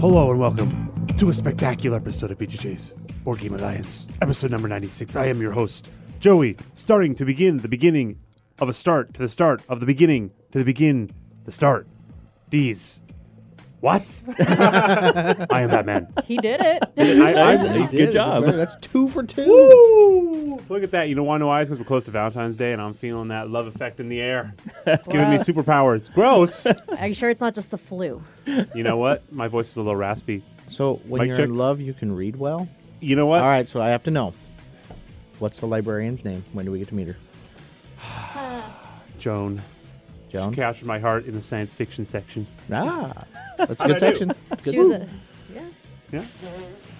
Hello and welcome to a spectacular episode of BGJ's Board Game Alliance, episode number 96. I am your host, Joey, starting to begin the beginning of a start to the start of the beginning to the begin the start. These. What? I am Batman. He did it. I, I, Hey, good job. That's two for two. Woo! Look at that. You know why no eyes? Because we're close to Valentine's Day and I'm feeling that love effect in the air. It's giving me Gross. superpowers. Gross. Are you sure it's not just the flu? you know what? My voice is a little raspy. So when Mic you're check. in love, you can read well. You know what? All right, so I have to know. What's the librarian's name? When do we get to meet her? Joan. Joan. Captured my heart in the science fiction section. Ah, that's a good section. Good. She was a, yeah. Yeah.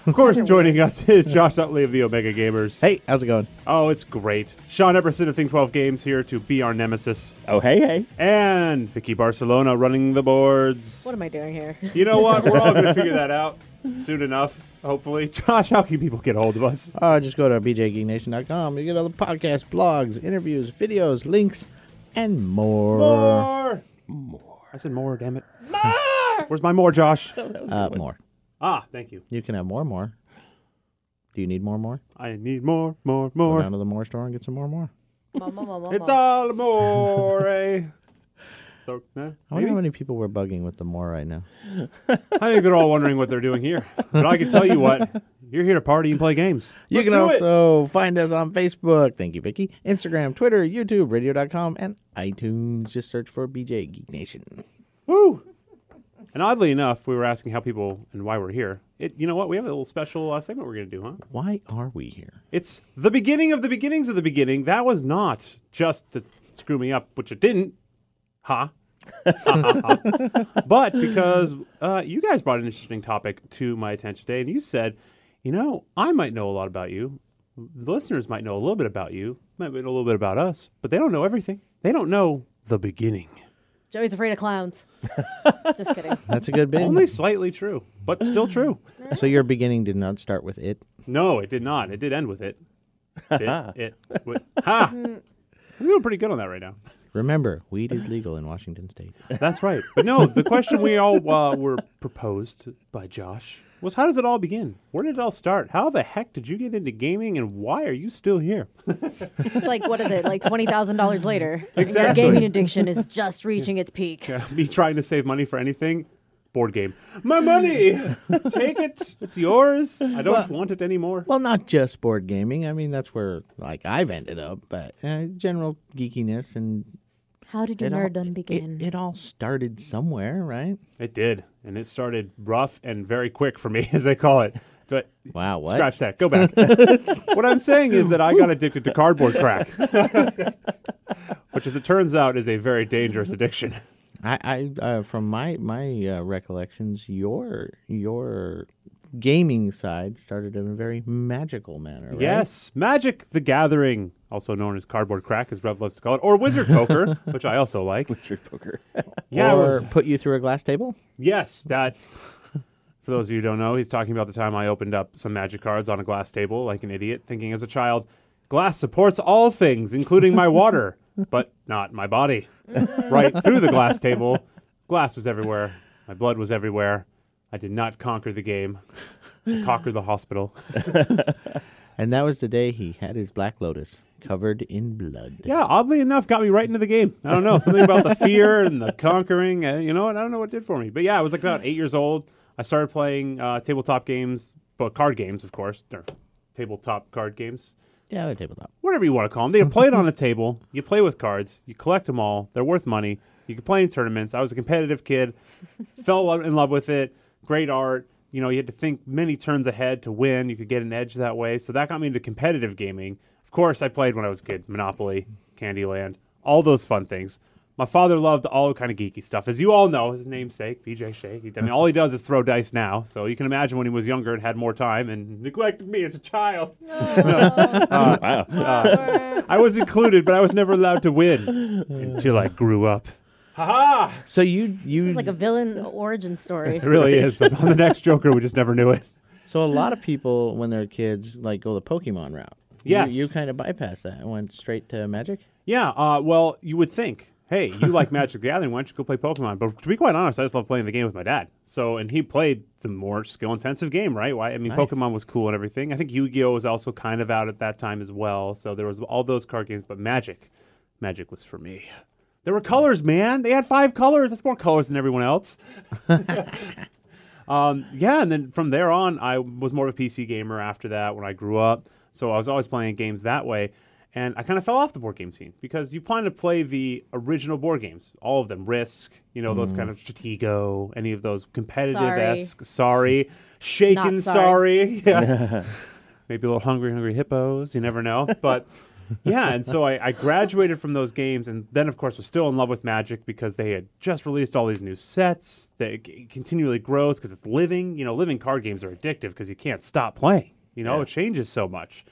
Of course, joining us is Josh Utley of the Omega Gamers. Hey, how's it going? Oh, it's great. Sean Epperson of Think 12 Games here to be our nemesis. Oh, hey, hey. And Vicky Barcelona running the boards. What am I doing here? You know what? We're all going to figure that out soon enough, hopefully. Josh, how can people get a hold of us? Uh, just go to bjgeeknation.com. You get all the podcasts, blogs, interviews, videos, links, and more. More. More. I said more, damn it. More. Where's my more, Josh? Uh, more. Ah, thank you. You can have more, more. Do you need more, more? I need more, more, more. Go more. down to the more store and get some more, more. Mama, mama, It's all more. so, eh, I wonder maybe? how many people we're bugging with the more right now. I think they're all wondering what they're doing here. But I can tell you what, you're here to party and play games. You Let's can do it. also find us on Facebook. Thank you, Vicky. Instagram, Twitter, YouTube, radio.com, and iTunes. Just search for BJ Geek Nation. Woo! And oddly enough, we were asking how people and why we're here. It, you know what? We have a little special uh, segment we're going to do, huh? Why are we here? It's the beginning of the beginnings of the beginning. That was not just to screw me up, which it didn't. Ha. Ha, ha, ha. but because uh, you guys brought an interesting topic to my attention today, and you said, you know, I might know a lot about you. The listeners might know a little bit about you, might know a little bit about us, but they don't know everything. They don't know the beginning. Joey's afraid of clowns. Just kidding. That's a good bit. Only slightly true, but still true. so your beginning did not start with it. No, it did not. It did end with it. It. it with, ha! I'm doing pretty good on that right now. Remember, weed is legal in Washington State. That's right. But no, the question we all uh, were proposed by Josh was how does it all begin? Where did it all start? How the heck did you get into gaming and why are you still here? It's like, what is it? Like $20,000 later. Exactly. Your gaming addiction is just reaching its peak. Me trying to save money for anything? Board game. My money! Take it. It's yours. I don't Well- want it anymore. Well, not just board gaming. I mean, that's where like I've ended up, but uh, general geekiness and How did your it all, nerddom it, begin? it all started somewhere, right? It did. And it started rough and very quick for me, as they call it. But Wow, what? Scratch that. Go back. what I'm saying is that I got addicted to cardboard crack, which, as it turns out, is a very dangerous addiction. I, I uh, from my my uh, recollections, your your gaming side started in a very magical manner. Right? Yes, Magic the Gathering, also known as cardboard crack, as Rev loves to call it, or Wizard Poker, which I also like. Wizard poker. Yeah, or was- put you through a glass table. yes, that. For those of you who don't know, he's talking about the time I opened up some Magic cards on a glass table like an idiot, thinking as a child, glass supports all things, including my water, but not my body. right through the glass table, glass was everywhere. My blood was everywhere. I did not conquer the game. I conquered the hospital. And that was the day he had his Black Lotus covered in blood. Yeah, oddly enough, got me right into the game. I don't know something about the fear and the conquering. Uh, you know what? I don't know what it did for me. But yeah, I was like about eight years old. I started playing uh, tabletop games, but card games, of course. They're tabletop card games, Yeah, the tabletop. whatever you want to call them. They play it on a table. You play with cards. You collect them all. They're worth money. You can play in tournaments. I was a competitive kid. fell in love with it. Great art. You know, you had to think many turns ahead to win. You could get an edge that way. So that got me into competitive gaming. Of course, I played when I was a kid. Monopoly, Candyland, all those fun things. My father loved all kind of geeky stuff, as you all know. His namesake, BJ Shea. I mean, all he does is throw dice now. So you can imagine when he was younger and had more time and neglected me as a child. Uh, wow. Uh, I was included, but I was never allowed to win until I grew up. Ha ha! So you you It's like a villain origin story. It really is. on the next Joker, we just never knew it. so a lot of people when they're kids like go the Pokemon route. You- Yes. You, kind of bypass that and went straight to Magic. Yeah, uh, well, you would think. hey, you like Magic the Gathering? Why don't you go play Pokemon? But to be quite honest, I just love playing the game with my dad. So, and he played the more skill intensive game, right? Why? I mean, Nice. Pokemon was cool and everything. I think Yu Gi Oh was also kind of out at that time as well. So there was all those card games, but Magic, Magic was for me. There were colors, man. They had five colors. That's more colors than everyone else. um, yeah, and then from there on, I was more of a PC gamer after that when I grew up. So I was always playing games that way. And I kind of fell off the board game scene because you plan to play the original board games, all of them, Risk, you know, those kind of Stratego, any of those competitive esque, sorry, Shaken, Not sorry. Yeah. Maybe a little Hungry Hungry Hippos, you never know. But yeah, and so I, I graduated from those games and then, of course, was still in love with Magic because they had just released all these new sets that it continually grows because it's living. You know, living card games are addictive because you can't stop playing. You know, Yeah. it changes so much.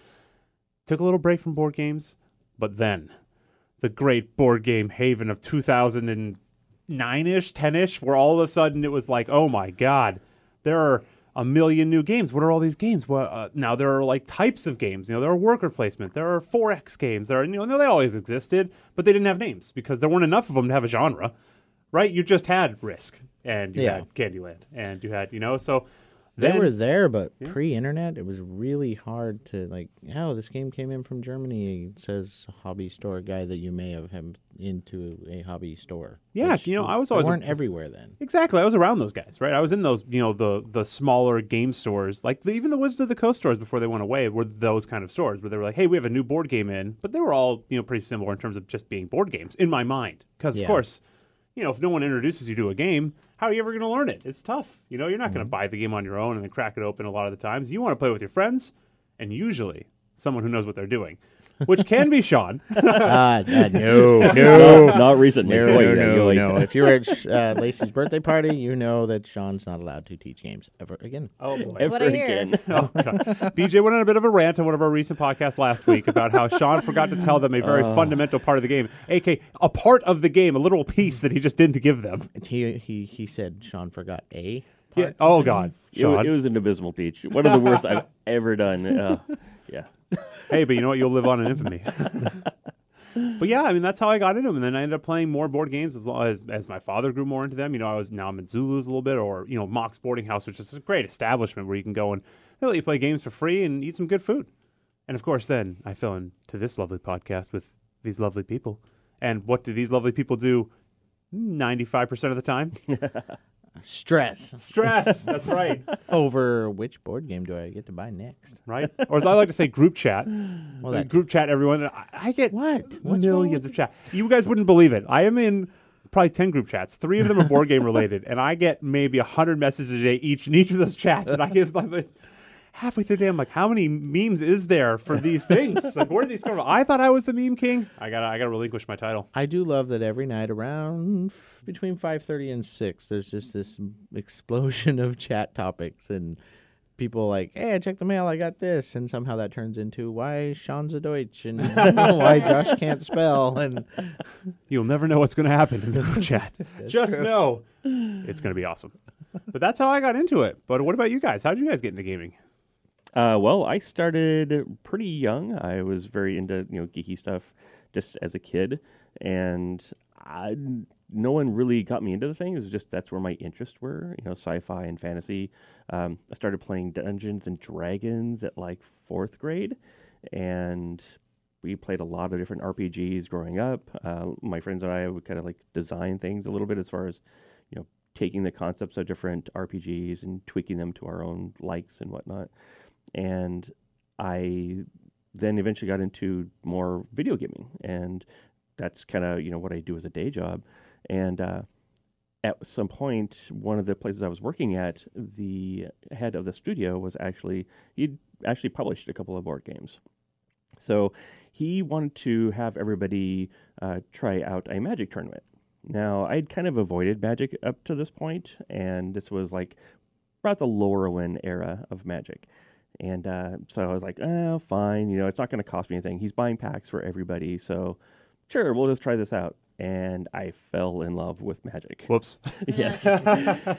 Took a little break from board games, but then the great board game haven of 2009 ish, 10 ish, where all of a sudden it was like, oh my God, there are a million new games. What are all these games? Well, uh, now there are like types of games. You know, there are worker placement, there are 4X games, there are, you know, they always existed, but they didn't have names because there weren't enough of them to have a genre, right? You just had Risk and you Yeah. had Candyland and you had, you know, so They then, were there, but Yeah. pre-internet, it was really hard to like. Oh, this game came in from Germany. It says hobby store guy that you may have him into a hobby store. Yeah, which you know, I was always a- weren't everywhere then. Exactly. I was around those guys, right? I was in those, you know, the the smaller game stores, like the, even the Wizards of the Coast stores before they went away were those kind of stores where they were like, "Hey, we have a new board game in," but they were all, you know, pretty similar in terms of just being board games in my mind. Because of Yeah. course, you know, if no one introduces you to a game, how are you ever going to learn it? It's tough. You know, you're not going Mm-hmm. to buy the game on your own and then crack it open a lot of the times. You want to play with your friends, and usually someone who knows what they're doing, which can be Sean. Ah, ah, no, No, no. not recently. No, no, no, no. If you're at Sh- uh, Lacey's birthday party, you know that Sean's not allowed to teach games ever again. Oh boy. Ever what I hear. again. Oh, God. BJ went on a bit of a rant on one of our recent podcasts last week about how Sean forgot to tell them a very fundamental part of the game, aka a part of the game, a literal piece that he just didn't give them. He he he said Sean forgot a. Yeah. Oh God, It, Sean. it was an abysmal teach. One of the worst I've ever done. Uh, yeah. Hey, but you know what? You'll live on in infamy. but yeah, I mean that's how I got into them, and then I ended up playing more board games as long as as my father grew more into them. You know, I was now I'm in Zulu's a little bit, or you know, Mox Boarding House, which is a great establishment where you can go and they let you play games for free and eat some good food. And of course, then I fell into this lovely podcast with these lovely people. And what do these lovely people do? Ninety-five percent of the time, Stress stress. That's right. over which board game do I get to buy next? Right, or as I like to say, group chat. Well, that group chat, everyone. I, I get what? What's millions of chat. You guys wouldn't believe it. I am in probably ten group chats. Three of them are board game related, and I get maybe hundred messages a day each in each of those chats. And I get like, halfway through the day, I'm like, how many memes is there for these things? like, where did these come from? I thought I was the meme king. I gotta, I gotta relinquish my title. I do love that every night around f- between 5:30 and 6 there's just this explosion of chat topics and people like, "Hey, I checked the mail, I got this." And somehow that turns into why Sean's a Deutsch and why Josh can't spell and You'll never know what's gonna happen in the group chat. Just know it's gonna be awesome. But that's how I got into it. But what about you guys? How did you guys get into gaming? Uh, well, I started pretty young. I was very into you know geeky stuff just as a kid, and I, no one really got me into the thing. It was just that's where my interests were, you know, sci-fi and fantasy. Um, I started playing Dungeons and Dragons at like fourth grade, and we played a lot of different RPGs growing up. Uh, my friends and I would kind of like design things a little bit as far as you know taking the concepts of different RPGs and tweaking them to our own likes and whatnot and I then eventually got into more video gaming, and that's kind of you know what I do as a day job. And uh, at some point, one of the places I was working at, the head of the studio was actually he'd actually published a couple of board games, so he wanted to have everybody uh, try out a Magic tournament. Now I'd kind of avoided Magic up to this point, and this was like about the Lorwyn era of Magic. And uh, so I was like, oh, fine. You know, it's not going to cost me anything. He's buying packs for everybody. So sure, we'll just try this out. And I fell in love with magic. Whoops. yes.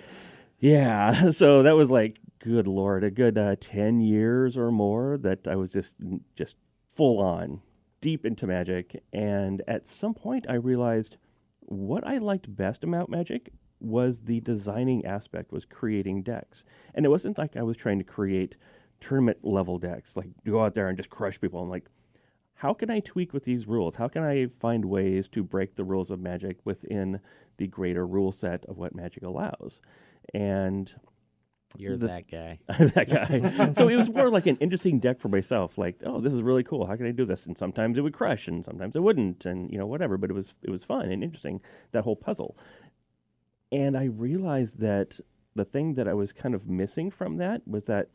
yeah. So that was like, good Lord, a good uh, 10 years or more that I was just, just full on deep into magic. And at some point I realized, what I liked best about Magic was the designing aspect, was creating decks, and it wasn't like I was trying to create tournament level decks, like go out there and just crush people. I'm like, how can I tweak with these rules? How can I find ways to break the rules of Magic within the greater rule set of what Magic allows? And You're The- that guy. that guy. so it was more like an interesting deck for myself. Like, oh, this is really cool. How can I do this? And sometimes it would crush, and sometimes it wouldn't, and you know whatever. But it was it was fun and interesting that whole puzzle. And I realized that the thing that I was kind of missing from that was that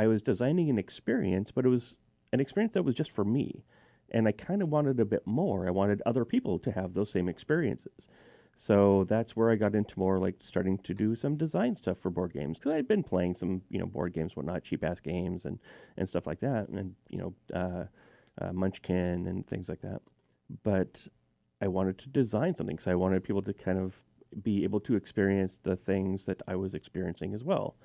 I was designing an experience, but it was an experience that was just for me. And I kind of wanted a bit more. I wanted other people to have those same experiences. So that's where I got into more like starting to do some design stuff for board games because I had been playing some you know board games, whatnot, cheap ass games and and stuff like that, and you know uh, uh, Munchkin and things like that. But I wanted to design something, so I wanted people to kind of be able to experience the things that I was experiencing as well.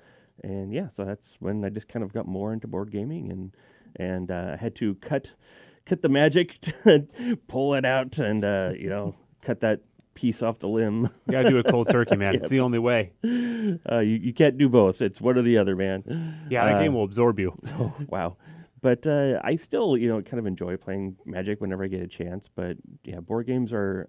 And yeah, so that's when I just kind of got more into board gaming and and uh, I had to cut cut the magic, to pull it out, and uh, you know cut that piece off the limb. You gotta do a cold turkey, man. It's the only way. Uh, you, you can't do both. It's one or the other, man. Yeah, that Uh, game will absorb you. Oh, wow. But uh, I still, you know, kind of enjoy playing Magic whenever I get a chance. But yeah, board games are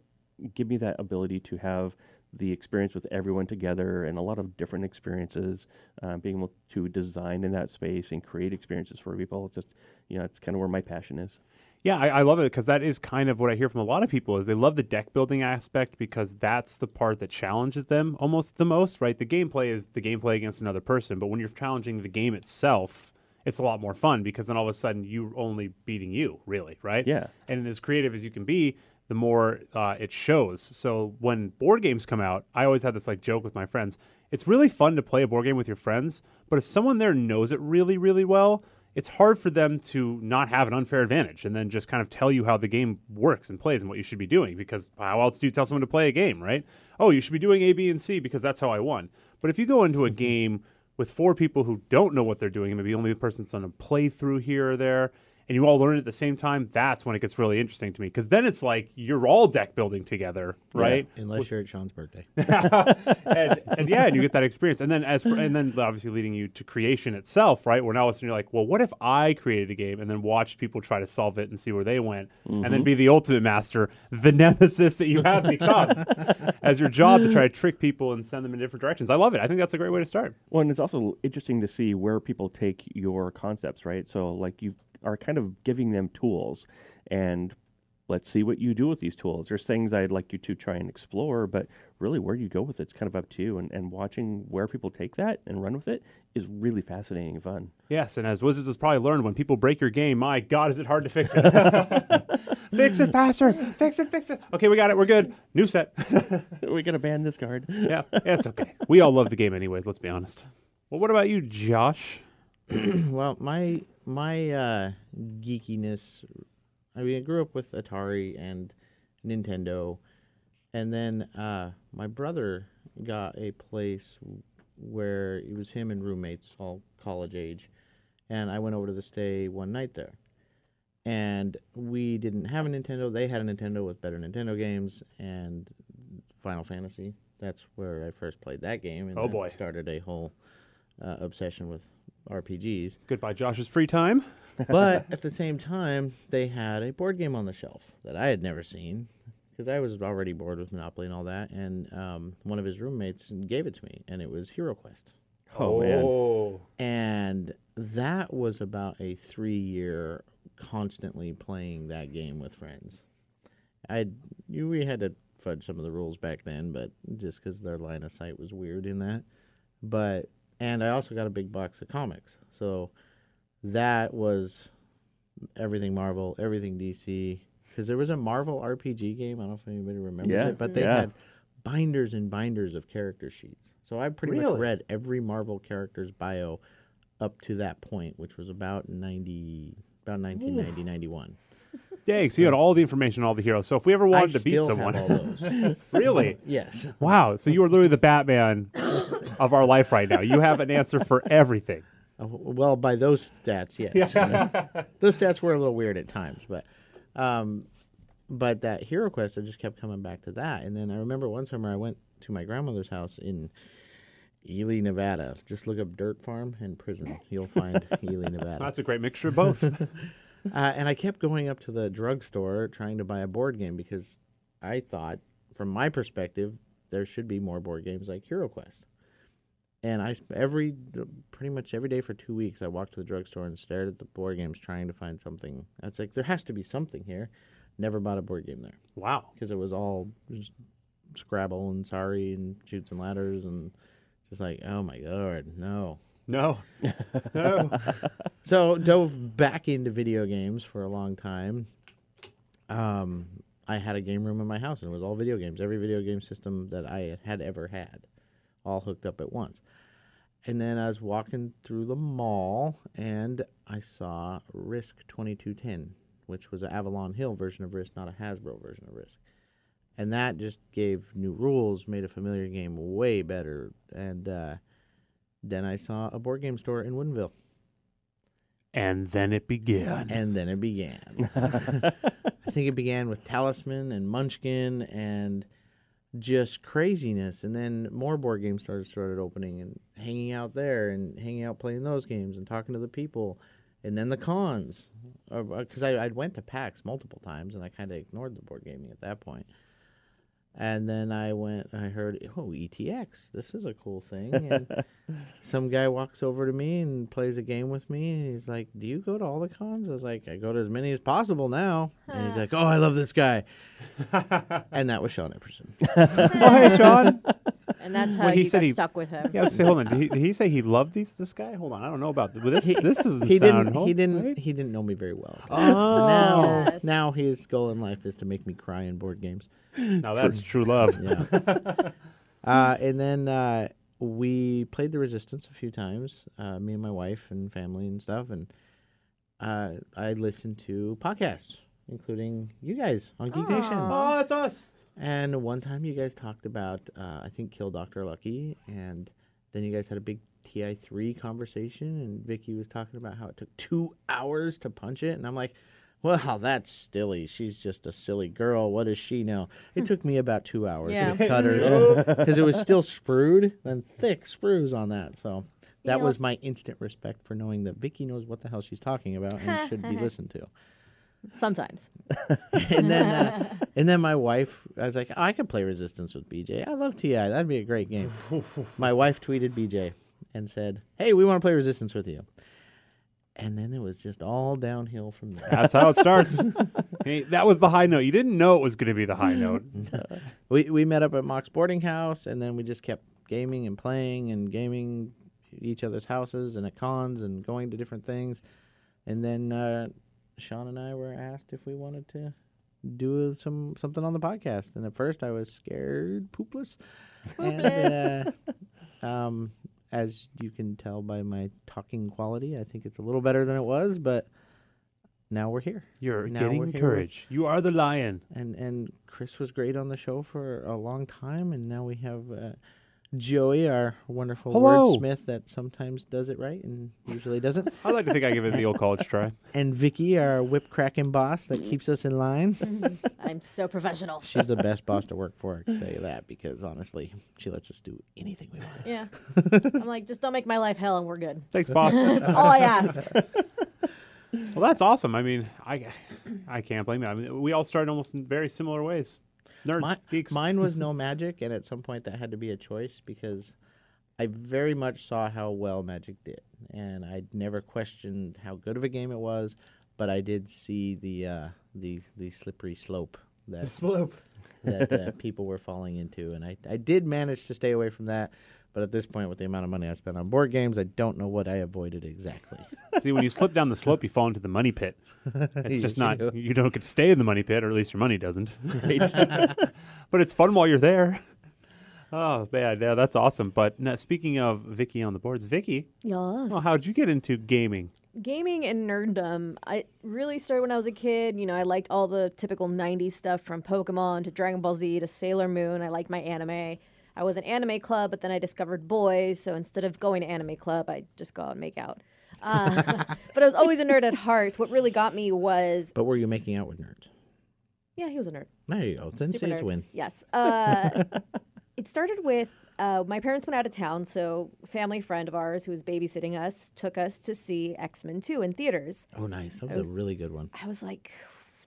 give me that ability to have the experience with everyone together and a lot of different experiences. Uh, being able to design in that space and create experiences for people. Just you know, it's kind of where my passion is. Yeah, I, I love it because that is kind of what I hear from a lot of people is they love the deck building aspect because that's the part that challenges them almost the most, right? The gameplay is the gameplay against another person, but when you're challenging the game itself, it's a lot more fun because then all of a sudden you're only beating you, really, right? Yeah. And as creative as you can be, the more uh, it shows. So when board games come out, I always had this like joke with my friends. It's really fun to play a board game with your friends, but if someone there knows it really, really well, it's hard for them to not have an unfair advantage and then just kind of tell you how the game works and plays and what you should be doing. Because how else do you tell someone to play a game, right? Oh, you should be doing A, B, and C because that's how I won. But if you go into a game with four people who don't know what they're doing, and maybe only the person's on a playthrough here or there, and you all learn it at the same time, that's when it gets really interesting to me. Because then it's like you're all deck building together, right? Unless you're at Sean's birthday. and, and yeah, and you get that experience. And then as for, and then obviously leading you to creation itself, right? Where now all of a sudden you're like, well, what if I created a game and then watched people try to solve it and see where they went, and then mm-hmm. be the ultimate master, the nemesis that you have become, as your job to try to trick people and send them in different directions. I love it. I think that's a great way to start. Well, and it's also interesting to see where people take your concepts, right? So, like, you are kind of giving them tools, and let's see what you do with these tools. There's things I'd like you to try and explore, but really where you go with it's kind of up to you. And, and watching where people take that and run with it is really fascinating and fun. Yes, and as Wizards has probably learned, when people break your game, my God, is it hard to fix it? fix it faster. Fix it, fix it. Okay, we got it. We're good. New set. we got to ban this card. yeah, it's okay. We all love the game anyways, let's be honest. Well, what about you, Josh? well, my my uh, geekiness. I mean, I grew up with Atari and Nintendo, and then uh, my brother got a place where it was him and roommates, all college age, and I went over to the stay one night there. And we didn't have a Nintendo. They had a Nintendo with better Nintendo games and Final Fantasy. That's where I first played that game. And Oh, boy. Started a whole uh, obsession with RPGs. Goodbye, Josh's free time. but at the same time, they had a board game on the shelf that I had never seen because I was already bored with Monopoly and all that. And um, one of his roommates gave it to me, and it was Hero Quest. Oh, man. Oh. And that was about a three year constantly playing that game with friends. I knew we had to fudge some of the rules back then, but just because their line of sight was weird in that. But and I also got a big box of comics, so that was everything Marvel, everything DC. Because there was a Marvel RPG game. I don't know if anybody remembers Yeah, it, but they yeah. had binders and binders of character sheets. So I pretty Really? much read every Marvel character's bio up to that point, which was about 90, about 1990, 91. Dang, so you had all the information, on all the heroes. So if we ever wanted I to beat still someone, have all those. really? yes. Wow. So you are literally the Batman of our life right now. You have an answer for everything. Uh, well, by those stats, yes. those stats were a little weird at times, but um, but that Hero Quest, I just kept coming back to that. And then I remember one summer I went to my grandmother's house in Ely, Nevada. Just look up Dirt Farm and Prison. You'll find Ely, Nevada. That's a great mixture of both. Uh, and I kept going up to the drugstore trying to buy a board game because I thought, from my perspective, there should be more board games like Hero Quest. And I every pretty much every day for two weeks, I walked to the drugstore and stared at the board games, trying to find something. That's like, there has to be something here. Never bought a board game there wow. because it was all just Scrabble and Sorry and Chutes and Ladders and just like, oh my god, no. No. no. So dove back into video games for a long time. Um, I had a game room in my house, and it was all video games. Every video game system that I had ever had, all hooked up at once. And then I was walking through the mall, and I saw Risk twenty two ten, which was an Avalon Hill version of Risk, not a Hasbro version of Risk. And that just gave new rules, made a familiar game way better. And uh, then I saw a board game store in Woodinville And then it began. and then it began. I think it began with Talisman and Munchkin and just craziness, and then more board games started started opening and hanging out there and hanging out playing those games and talking to the people, and then the cons, because uh, I I went to PAX multiple times and I kind of ignored the board gaming at that point. And then I went, I heard, oh, ETX, this is a cool thing. And some guy walks over to me and plays a game with me. And he's like, Do you go to all the cons? I was like, I go to as many as possible now. And he's like, Oh, I love this guy. and that was Sean Epperson. oh, hey, Sean. And that's how Well, he you said got he- stuck with him. Yeah, let's say, hold on. Did he, did he say he loved these? This guy? Hold on, I don't know about this. This, He- this doesn't he sound. didn't hold- he didn't right? he didn't know me very well. Oh, Now Yes. now his goal in life is to make me cry in board games. now that's true love. Yeah. uh, and then uh, we played the Resistance a few times, uh, me and my wife and family and stuff. And uh, I listened to podcasts, including you guys on Geek Nation. Oh, that's us. And one time you guys talked about, uh, I think, Kill Dr. Lucky. And then you guys had a big TI3 conversation. And Vicky was talking about how it took two hours to punch it. And I'm like, well, that's silly. She's just a silly girl. What does she know? It took me about two hours Yeah. with cutters because it was still sprued and thick sprues on that. So that Yeah. was my instant respect for knowing that Vicky knows what the hell she's talking about and should be listened to. Sometimes. and then uh, and then my wife I was like, oh, I could play Resistance with BJ. I love TI. That'd be a great game. my wife tweeted BJ and said, Hey, we want to play Resistance with you. And then it was just all downhill from there. That's how it starts. hey, that was the high note. You didn't know it was going to be the high note. we we met up at Mox boarding house and then we just kept gaming and playing and gaming each other's houses and at cons and going to different things. And then uh, Sean and I were asked if we wanted to do some something on the podcast. And at first I was scared poopless. And, uh, um, as you can tell by my talking quality, I think it's a little better than it was, but now we're here. You're Now getting here with- courage. You are the lion. and and Chris was great on the show for a long time, and now we have uh, Joey, our wonderful Hello. wordsmith that sometimes does it right and usually doesn't, I like to think I give it the old college try. and Vicky, our whip cracking boss that keeps us in line. Mm-hmm. I'm so professional. She's the best boss to work for. I can tell you that because honestly, she lets us do anything we want. Yeah. I'm like, just don't make my life hell and we're good. Thanks, boss. That's all I ask. well, that's awesome. I mean, I, I can't blame you. I mean, we all started almost in very similar ways. Nerds, Mi- geeks. Mine was no magic, and at some point that had to be a choice because I very much saw how well Magic did, and I never questioned how good of a game it was, but I did see the uh, the the slippery slope that slope. that uh, people were falling into, and I I did manage to stay away from that. But at this point, with the amount of money I spent on board games, I don't know what I avoided exactly. See, when you slip down the slope, you fall into the money pit. It's just not, do. you don't get to stay in the money pit, or at least your money doesn't. but it's fun while you're there. Oh, yeah, yeah, that's awesome. But now, speaking of Vicky on the boards, Vicky, Yes. well, how'd you get into gaming? Gaming and nerddom. I really started when I was a kid. You know, I liked all the typical 90s stuff from Pokemon to Dragon Ball Z to Sailor Moon. I liked my anime. I was an anime club, but then I discovered boys. So instead of going to anime club, I just go out and make out. Uh, but I was always a nerd at heart. What really got me was but were you making out with nerds? Yeah, he was a nerd. There you go. Super say it's win. Yes. Uh, it started with uh, my parents went out of town, so family friend of ours who was babysitting us took us to see X Men 2 in theaters. Oh, nice. That was, was- a really good one. I was like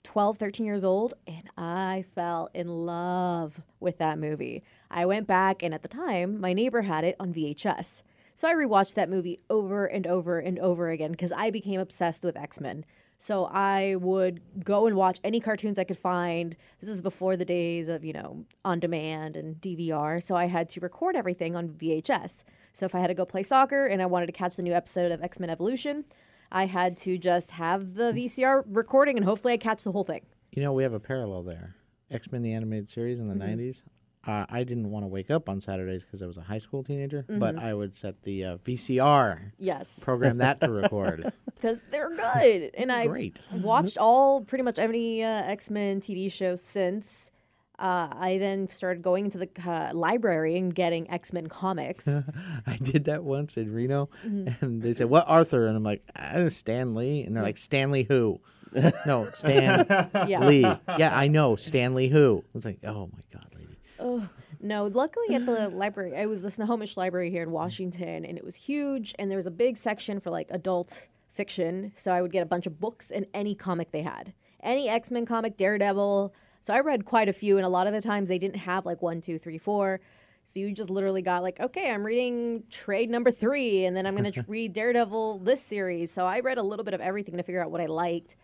12, 13 years old, and I fell in love with that movie. I went back, and at the time, my neighbor had it on VHS. So I rewatched that movie over and over and over again because I became obsessed with X Men. So I would go and watch any cartoons I could find. This is before the days of, you know, on demand and DVR. So I had to record everything on VHS. So if I had to go play soccer and I wanted to catch the new episode of X Men Evolution, I had to just have the VCR recording and hopefully I catch the whole thing. You know, we have a parallel there. X Men, the animated series in the Mm-hmm. 90s. Uh, I didn't want to wake up on Saturdays because I was a high school teenager, but Mm-hmm. I would set the uh, VCR, Yes, program that to record. because they're good. And I've Great. watched all pretty much every uh, X Men TV show since. Uh, I then started going into the uh, library and getting X Men comics. I did that once in Reno, Mm-hmm. and they said, "What Arthur?" And I'm like, "Ah, "Stan Lee," and they're like, "Stanley who?" no, Stan yeah. Lee. Yeah, I know Stanley who. It's like, oh my god, lady. Oh, no, luckily at the library, I was the Snohomish Library here in Washington, and it was huge. And there was a big section for like adult fiction. So I would get a bunch of books and any comic they had, any X Men comic, Daredevil. So I read quite a few, and a lot of the times they didn't have like one, two, three, four. So you just literally got like, okay, I'm reading trade number three, and then I'm going to read Daredevil this series. So I read a little bit of everything to figure out what I liked.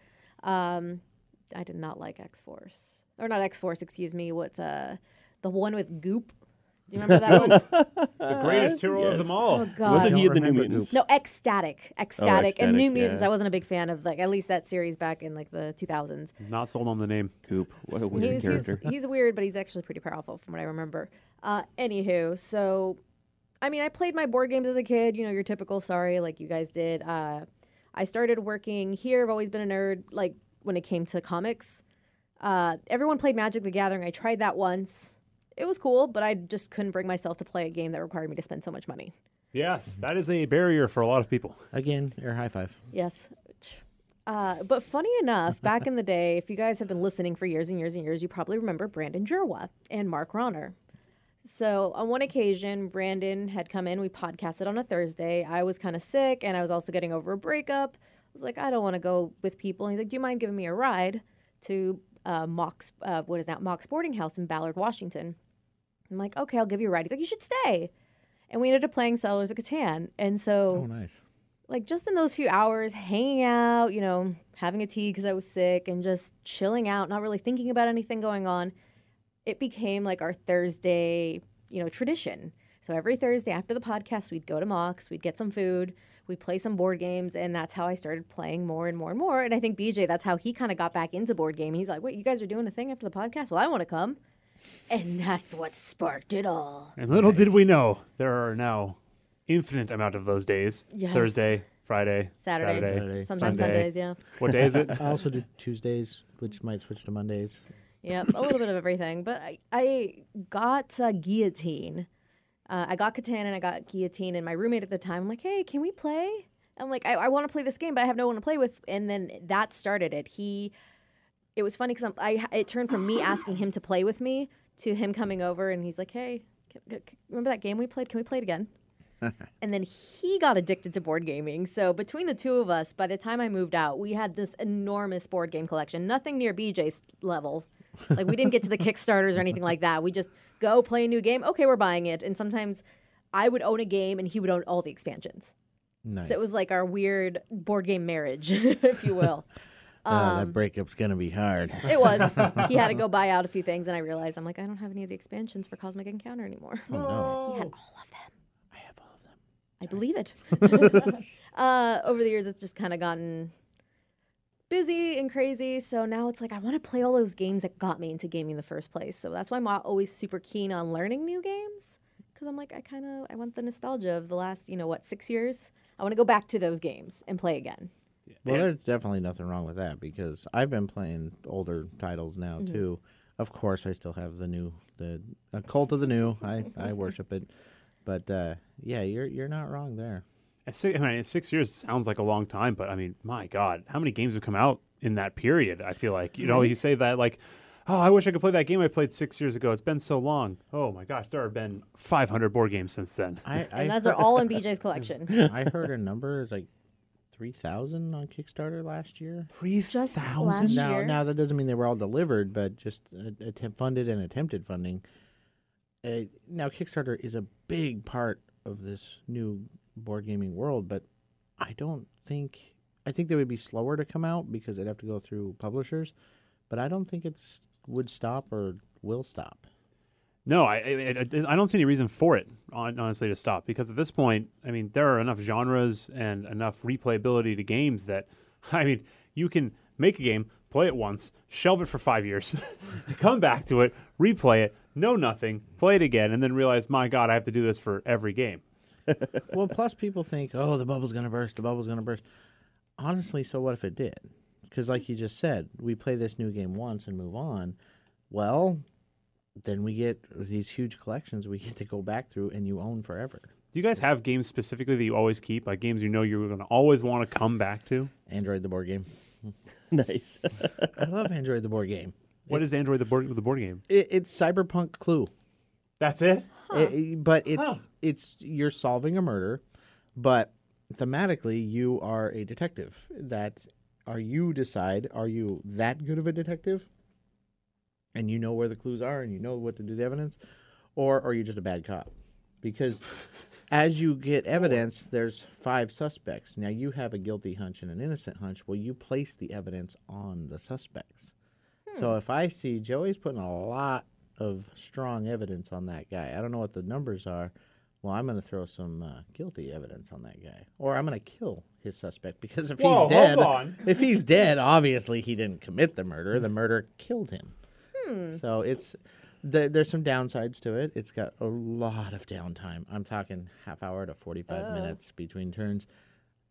Um, I did not like X Force, or not X Force, excuse me. What's uh the one with Doop? Do you remember that one? The greatest hero of them all. Oh God. Wasn't don't he the New remember Mutants? no, X-Statix, X-Statix, and X-Statix, New Mutants. yeah. I wasn't a big fan of like at least that series back in like the 2000s. Not sold on the name. Doop. What a weird He's, he's, character. he's weird, but he's actually pretty powerful from what I remember. Uh, anywho, so I mean, I played my board games as a kid. You know, your typical sorry, like you guys did. Uh, I started working here. I've always been a nerd. Like when it came to comics, uh, everyone played Magic the Gathering. I tried that once. It was cool, but I just couldn't bring myself to play a game that required me to spend so much money. Yes, that is a barrier for a lot of people. Again, air high five. Yes. Uh, but funny enough, back in the day, if you guys have been listening for years and years and years, you probably remember Brandon Jerwa and Mark Ronner. So on one occasion, Brandon had come in. We podcasted on a Thursday. I was kind of sick, and I was also getting over a breakup. I was like, I don't want to go with people. And he's like, Do you mind giving me a ride to uh, Mox, uh, what is that, Mox Boarding House in Ballard, Washington? I'm like, Okay, I'll give you a ride. He's like, You should stay. And we ended up playing Settlers of Catan. And so Oh, nice. like just in those few hours hanging out you know having a tea because i was sick and just chilling out not really thinking about anything going on it became like our thursday you know tradition so every thursday after the podcast we'd go to mox we'd get some food we'd play some board games and that's how i started playing more and more and more and i think bj that's how he kind of got back into board gaming he's like wait you guys are doing a thing after the podcast well i want to come and that's what sparked it all And little did we know, there are now infinite amount of those days. Yes. Thursday, Friday, Saturday. Saturday, sometimes Sunday. sundays yeah What day is it? I also do Tuesdays, which might switch to Mondays. Yep, a little bit of everything. But I, I got uh, guillotine. Uh, I got Catan and I got guillotine. And my roommate at the time, I'm like, hey, can we play? I'm like, I, I want to play this game, but I have no one to play with. And then that started it. He, it was funny because I, it turned from me asking him to play with me to him coming over and he's like, hey, c- c- c- remember that game we played? Can we play it again? and then he got addicted to board gaming. So between the two of us, by the time I moved out, we had this enormous board game collection. Nothing near BJ's level. Like we didn't get to the Kickstarters or anything like that. We just go play a new game. Okay, we're buying it. And sometimes I would own a game and he would own all the expansions. Nice. So it was like our weird board game marriage, if you will. Uh, Um, that breakup's gonna be hard. It was. he had to go buy out a few things, and I realized I'm like, I don't have any of the expansions for Cosmic Encounter anymore. Oh, no. He had all of them. I have all of them. I believe it. uh, over the years, it's just kind of gotten busy and crazy. So now it's like I want to play all those games that got me into gaming in the first place. So that's why I'm always super keen on learning new games because I'm like I kind of I want the nostalgia of the last you know what six years. I want to go back to those games and play again. Well, there's definitely nothing wrong with that because I've been playing older titles now Mm-hmm. too. Of course, I still have the new, the uh, Cult of the New. I, I worship it, but uh, yeah, you're you're not wrong there. At six, I mean, six years sounds like a long time, but I mean, my God, how many games have come out in that period? I feel like you know, you say that like Oh, I wish I could play that game I played six years ago. It's been so long. Oh my gosh, there have been 500 board games since then. I, I And those are all in BJ's collection. I heard a number is like three thousand on Kickstarter last year. Three Just last thousand. year. Now, now that doesn't mean they were all delivered, but just uh, attempt funded and attempted funding. Uh, now, Kickstarter is a big part of this new board gaming world, but I don't think I think they would be slower to come out because they'd have to go through publishers. But I don't think it's would stop or will stop. No, I, I, I don't see any reason for it, honestly, to stop. Because at this point, I mean, there are enough genres and enough replayability to games that, I mean, you can make a game, play it once, shelve it for five years, come back to it, replay it, know nothing, play it again, and then realize, my God, I have to do this for every game. well, plus people think, oh, the bubble's gonna burst. The bubble's gonna burst. Honestly, so what if it did? Because, like you just said, we play this new game once and move on. Well, then we get these huge collections we get to go back through and you own forever. Do you guys have games specifically that you always keep, like games you know you're going to always want to come back to? Android the board game. nice. I love Android the board game. What is Android the board the board game? It, it's Cyberpunk Clue. That's it. It- it- but it's Huh. it's you're solving a murder, but thematically you are a detective. That are you decide are you that good of a detective, and you know where the clues are and you know what to do with the evidence, or are you just a bad cop? Because as you get evidence, there's five suspects. Now you have a guilty hunch and an innocent hunch. Well, you place the evidence on the suspects. So if I see Joey's putting a lot of strong evidence on that guy, I don't know what the numbers are. Well, I'm going to throw some uh, guilty evidence on that guy, or I'm going to kill his suspect because if Whoa, he's dead, if he's dead, obviously he didn't commit the murder. The murder killed him. So it's th- there's some downsides to it. It's got a lot of downtime. I'm talking half hour to 45 Oh. minutes between turns.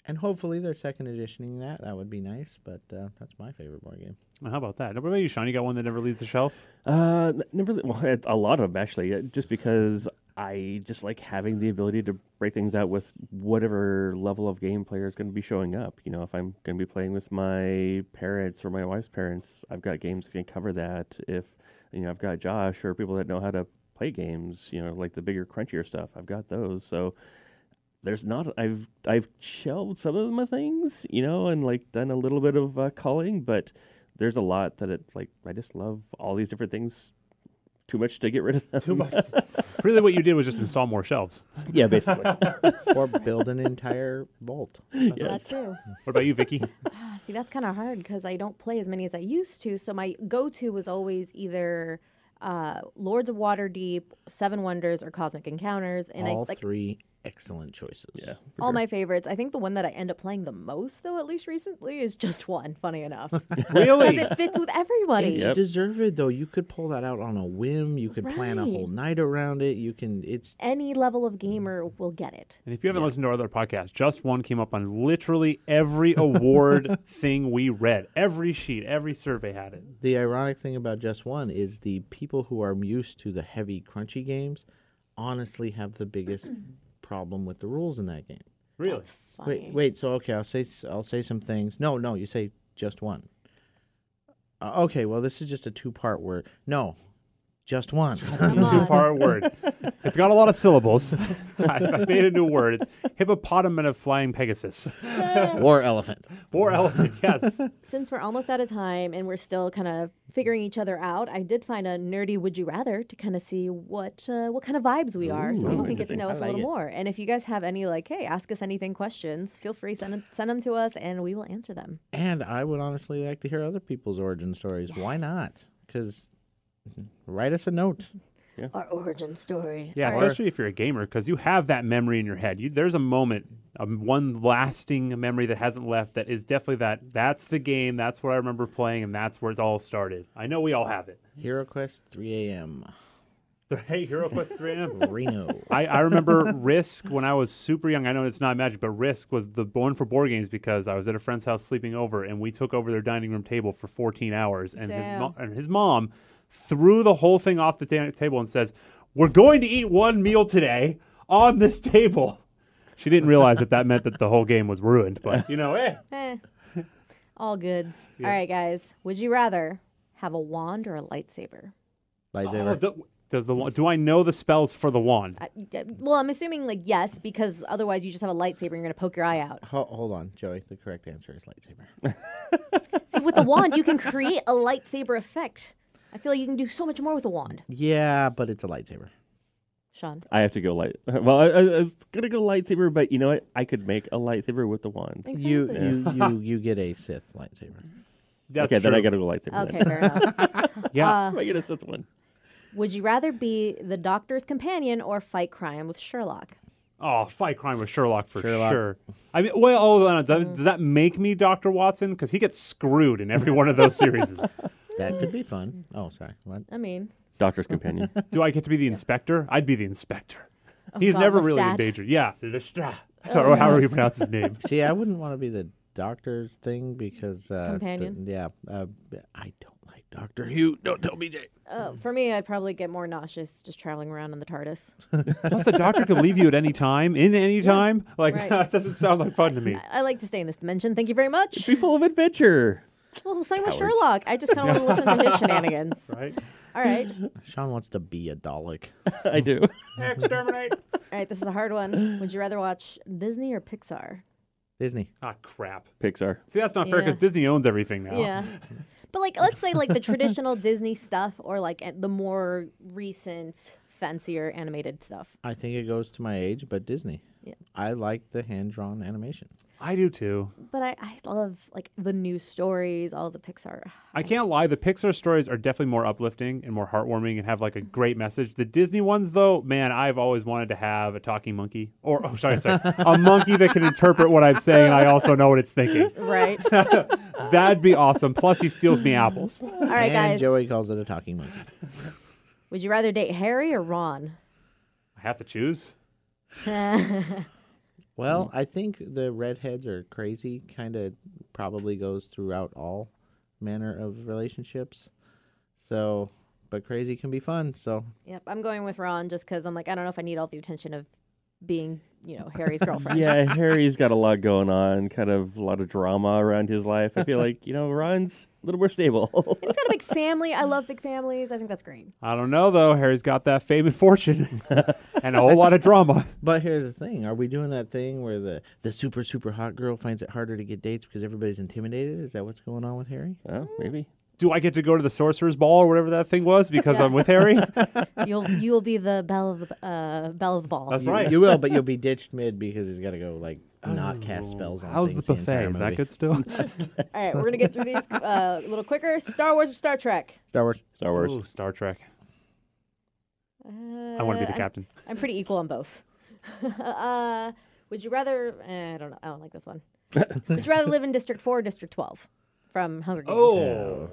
And hopefully they're second editioning that. That would be nice, but uh, that's my favorite board game. Well, How about that? What about you, Sean? You got one that never leaves the shelf? Uh, never. li- Well, a lot of them actually, uh, just because I just like having the ability to break things out with whatever level of game player is going to be showing up. You know, if I'm going to be playing with my parents or my wife's parents, I've got games that can cover that. If you know, I've got Josh or people that know how to play games. You know, like the bigger, crunchier stuff. I've got those. So there's not. I've I've shelved some of my things. You know, and like done a little bit of uh, culling, but there's a lot that it like I just love all these different things too much to get rid of them. Too much. really, what you did was just install more shelves. yeah, basically. or build an entire vault. That yes. too. What about you, Vicky? Ah, See, that's kind of hard because I don't play as many as I used to. So my go-to was always either uh, Lords of Waterdeep, Seven Wonders, or Cosmic Encounters, and All I like three excellent choices. Yeah. all sure. my favorites. I think the one that I end up playing the most, though, at least recently, is just one. Funny enough, really? because it fits with everybody. It's Yep. deserved though. You could pull that out on a whim. You could plan a whole night around it. You can. It's Any level of gamer will get it. And if you haven't listened to our other podcast, Just One came up on literally every award thing we read. Every sheet, every survey had it. the ironic thing about just one is the people who are used to the heavy, crunchy games, honestly have the biggest problem with the rules in that game. Really? That's funny. Wait, wait. So okay, I'll say s- I'll say some things. No, no, you say just one. Uh, okay, well, this is just a two-part word. No, just one. Come on. Two-part word. It's got a lot of syllables. I, I made a new word. It's hippopotamus of flying Pegasus. or elephant. Or elephant, yes. Since we're almost out of time and we're still kind of figuring each other out, I did find a nerdy "Would you rather" to kind of see what uh, what kind of vibes we are, so people can get to know I us a little it. more. And if you guys have any like, hey, ask us anything questions, feel free send them, send them to us, and we will answer them. And I would honestly like to hear other people's origin stories. Why not? Because write us a note. Our origin story. Yeah, All right. especially if you're a gamer, because you have that memory in your head. You, there's a moment, um, one lasting memory that hasn't left. That is definitely that. That's the game. That's what I remember playing, and that's where it all started. I know we all have it. Hero Quest 3 a.m. Hey, Hero Quest 3M. Reno. I, I remember Risk when I was super young. I know it's not Magic, but Risk was the one for board games because I was at a friend's house sleeping over, and we took over their dining room table for 14 hours, and his, mo- and his mom threw the whole thing off the ta- table and says, "We're going to eat one meal today on this table." She didn't realize that that meant that the whole game was ruined, but you know, eh. Eh, all goods. Yeah. All right, guys. Would you rather have a wand or a lightsaber? Lightsaber. Oh, do, does the wa- do I know the spells for the wand? I, well, I'm assuming like yes, because otherwise you just have a lightsaber and you're gonna poke your eye out. Ho- hold on, Joey. The correct answer is lightsaber. See, with the wand, you can create a lightsaber effect. I feel like you can do so much more with a wand. yeah, but it's a lightsaber. Sean, I have to go light. Well, I, I was gonna go lightsaber, but you know what? I could make a lightsaber with the wand. You Exactly. you you you get a Sith lightsaber. That's okay, then I gotta go lightsaber. Okay, Then. fair enough. Yeah. Uh, I get a Sith one. Would you rather be the Doctor's companion or fight crime with Sherlock? Oh, fight crime with Sherlock for Sherlock. sure. I mean, well, oh, no, does, does that make me Doctor Watson? Because he gets screwed in every one of those series. That could be fun. Oh, sorry. What? I mean, Doctor's companion. Do I get to be the inspector? I'd be the inspector. He's God, never really in Lestat. danger. Yeah, Lestat. or however you pronounce his name. See, I wouldn't want to be the doctor's thing because uh, Companion? the- yeah, uh, I don't like Doctor Who, Don't tell me, Jay. uh, for me, I'd probably get more nauseous just traveling around in the TARDIS. Plus, the doctor could leave you at any time, in any time. Like right. that doesn't sound like fun to me. I like to stay in this dimension. Thank you very much. Be full of adventure. Well, same with Cowards. Sherlock. I just kind of want to listen to his shenanigans. Right? All right. Sean wants to be a Dalek. I do. Exterminate. All right, this is a hard one. Would you rather watch Disney or Pixar? Disney. Ah, crap. Pixar. See, that's not fair Yeah. because Disney owns everything now. Yeah. But like let's say like the traditional Disney stuff or like the more recent fancier animated stuff. I think it goes to my age, but Disney. Yeah. I like the hand drawn animation. I do too. But I, I love like the new stories, all the Pixar. I can't lie. The Pixar stories are definitely more uplifting and more heartwarming and have like a great message. The Disney ones, though, man, I've always wanted to have a talking monkey or, oh, sorry, sorry, a monkey that can interpret what I'm saying and I also know what it's thinking. Right. That'd be awesome. Plus, he steals me apples. all right, and guys. Joey calls it a talking monkey. Would you rather date Harry or Ron? I have to choose. Well, mm. I think the redheads are crazy. Kind of probably goes throughout all manner of relationships. So, but crazy can be fun. So, Yep, I'm going with Ron just because I'm like I don't know if I need all the attention of being you know Harry's girlfriend. Yeah, Harry's got a lot going on, kind of a lot of drama around his life. I feel like, you know, Ron's a little more stable. He's got a big family. I love big families. I think that's great. I don't know, though. Harry's got that fame and fortune and a whole lot of drama. but here's the thing: Are we doing that thing where the the super super hot girl finds it harder to get dates because everybody's intimidated? Is that what's going on with Harry? oh, maybe. Do I get to go to the sorcerer's ball or whatever that thing was because I'm with Harry? You'll you will be the bell of the uh, bell of the ball. That's You- right. You will, but you'll be ditched mid because he's got to go like not cast spells on. How's the things buffet? entire Is that movie. good still? All right, we're gonna get through these uh, a little quicker. Star Wars or Star Trek? Star Wars. Star Wars. Ooh, Star Trek. Uh, I want to be the I'm- captain. I'm pretty equal on both. uh, would you rather? Eh, I don't know. I don't like this one. would you rather live in District Four or District Twelve from Hunger Games? Oh,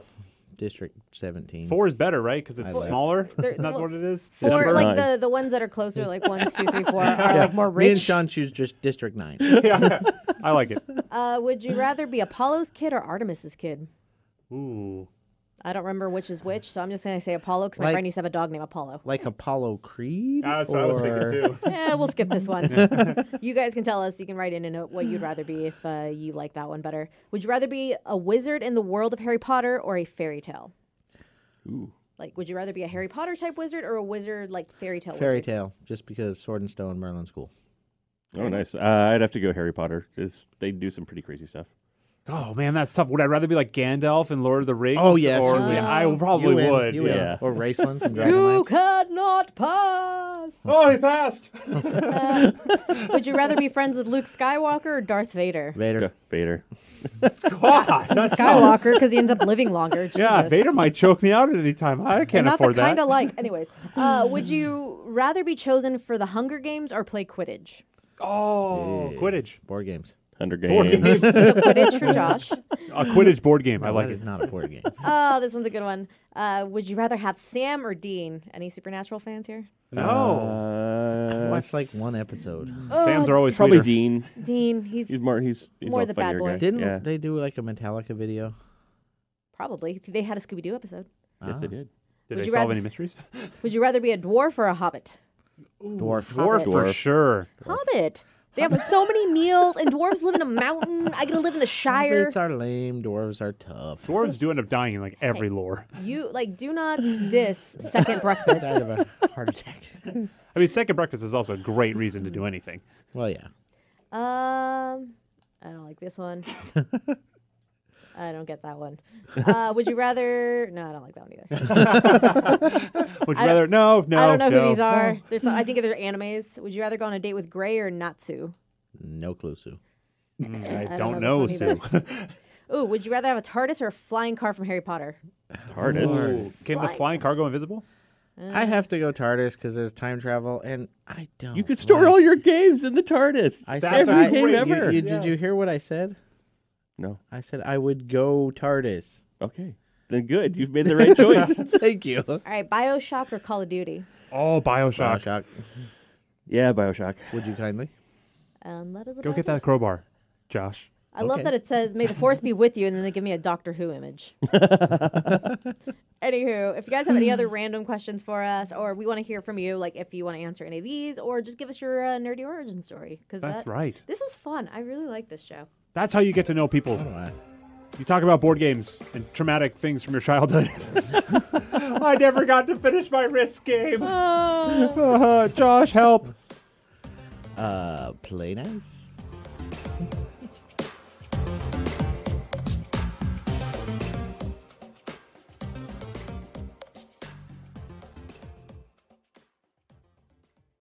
District 17. four is better, right? Because I it's left. smaller. There- Isn't that well, what it is? Four, District like nine. the the ones that are closer, like one, two, three, four, are like more Me and rich. Sean choose just District 9. yeah, I like it. Uh, would you rather be Apollo's kid or Artemis's kid? Ooh, I don't remember which is which, so I'm just gonna say Apollo because my Like- friend used to have a dog named Apollo. like Apollo Creed? that's what I was or- thinking too. Yeah, we'll skip this one. you guys can tell us. You can write in and note what you'd rather be if uh, you like that one better. Would you rather be a wizard in the world of Harry Potter or a fairy tale? Ooh. Like, would you rather be a Harry Potter type wizard or a wizard like fairy tale? Fairy wizard? tale, just because Sword and Stone, Merlin's cool. Oh, nice. Uh, I'd have to go Harry Potter. Just they do some pretty crazy stuff. Oh man, that's tough. Would I rather be like Gandalf in Lord of the Rings? Oh, yes, or you would. I probably you win, would. You yeah. win. Or Raistlin from Dragon. You could not pass. Oh, he passed. would you rather be friends with Luke Skywalker or Darth Vader? Vader. Go Vader. God, that's Skywalker because he ends up living longer. Yeah, Vader might choke me out at any time. I can't not afford the kind of like. Anyways, uh, would you rather be chosen for the Hunger Games or play Quidditch? oh, Yeah. Quidditch. Board games. Hunger Board Games. game. So Quidditch for Josh. a Quidditch board game. I like that it. is not a board game. Oh, this one's a good one. Uh, would you rather have Sam or Dean? Any Supernatural fans here? No. Uh, Watched like one episode. Sam's are always Probably sweeter. Dean. Dean, he's, He's more. He's, he's More a the bad funnier boy. guy. Didn't Yeah. they do like a Metallica video? probably. They had a Scooby Doo episode. Yes, they Ah. did. Did Would they you solve rather- any mysteries? Would you rather be a dwarf or a hobbit? Dwarf. Dwarf for Dwarf. sure. Hobbit. They have so many meals, and dwarves live in a mountain. I get to live in the Shire. Hobbits are lame. Dwarves are tough. Dwarves do end up dying in like every lore. You like do not diss second breakfast. Died of a heart attack. I mean, second breakfast is also a great reason to do anything. Well, yeah. Um, I don't like this one. I don't get that one. Uh, would you rather? No, I don't like that one either. Would you I rather? No, no. I don't know no, who these no. are. There's, some, I think they're animes. Would you rather go on a date with Gray or Natsu? No clue, Sue. Mm, I, I don't don't know, know Sue. Ooh, would you rather have a TARDIS or a flying car from Harry Potter? TARDIS. Ooh, Can the Flying flying car go invisible? I have to go TARDIS because there's time travel, and I don't. You could store like- all your games in the TARDIS. I That's said a I- Every game great- ever. You, you- Did you hear what I said? No. I said I would go TARDIS. Okay. Then good. You've made the right choice. Thank you. All right, Bioshock or Call of Duty? Oh, Bioshock. Bioshock. yeah, Bioshock. Would you kindly? Um, that is a Go get that crowbar, Josh. I love that it says "May the Force be with you," and then they give me a Doctor Who image. Anywho, if you guys have any other random questions for us, or we want to hear from you, like if you want to answer any of these, or just give us your uh, nerdy origin story, because That's that, right. This was fun. I really like this show. That's how you get to know people. You talk about board games and traumatic things from your childhood. I never got to finish my Risk game. Uh, Josh, help. Uh, play nice.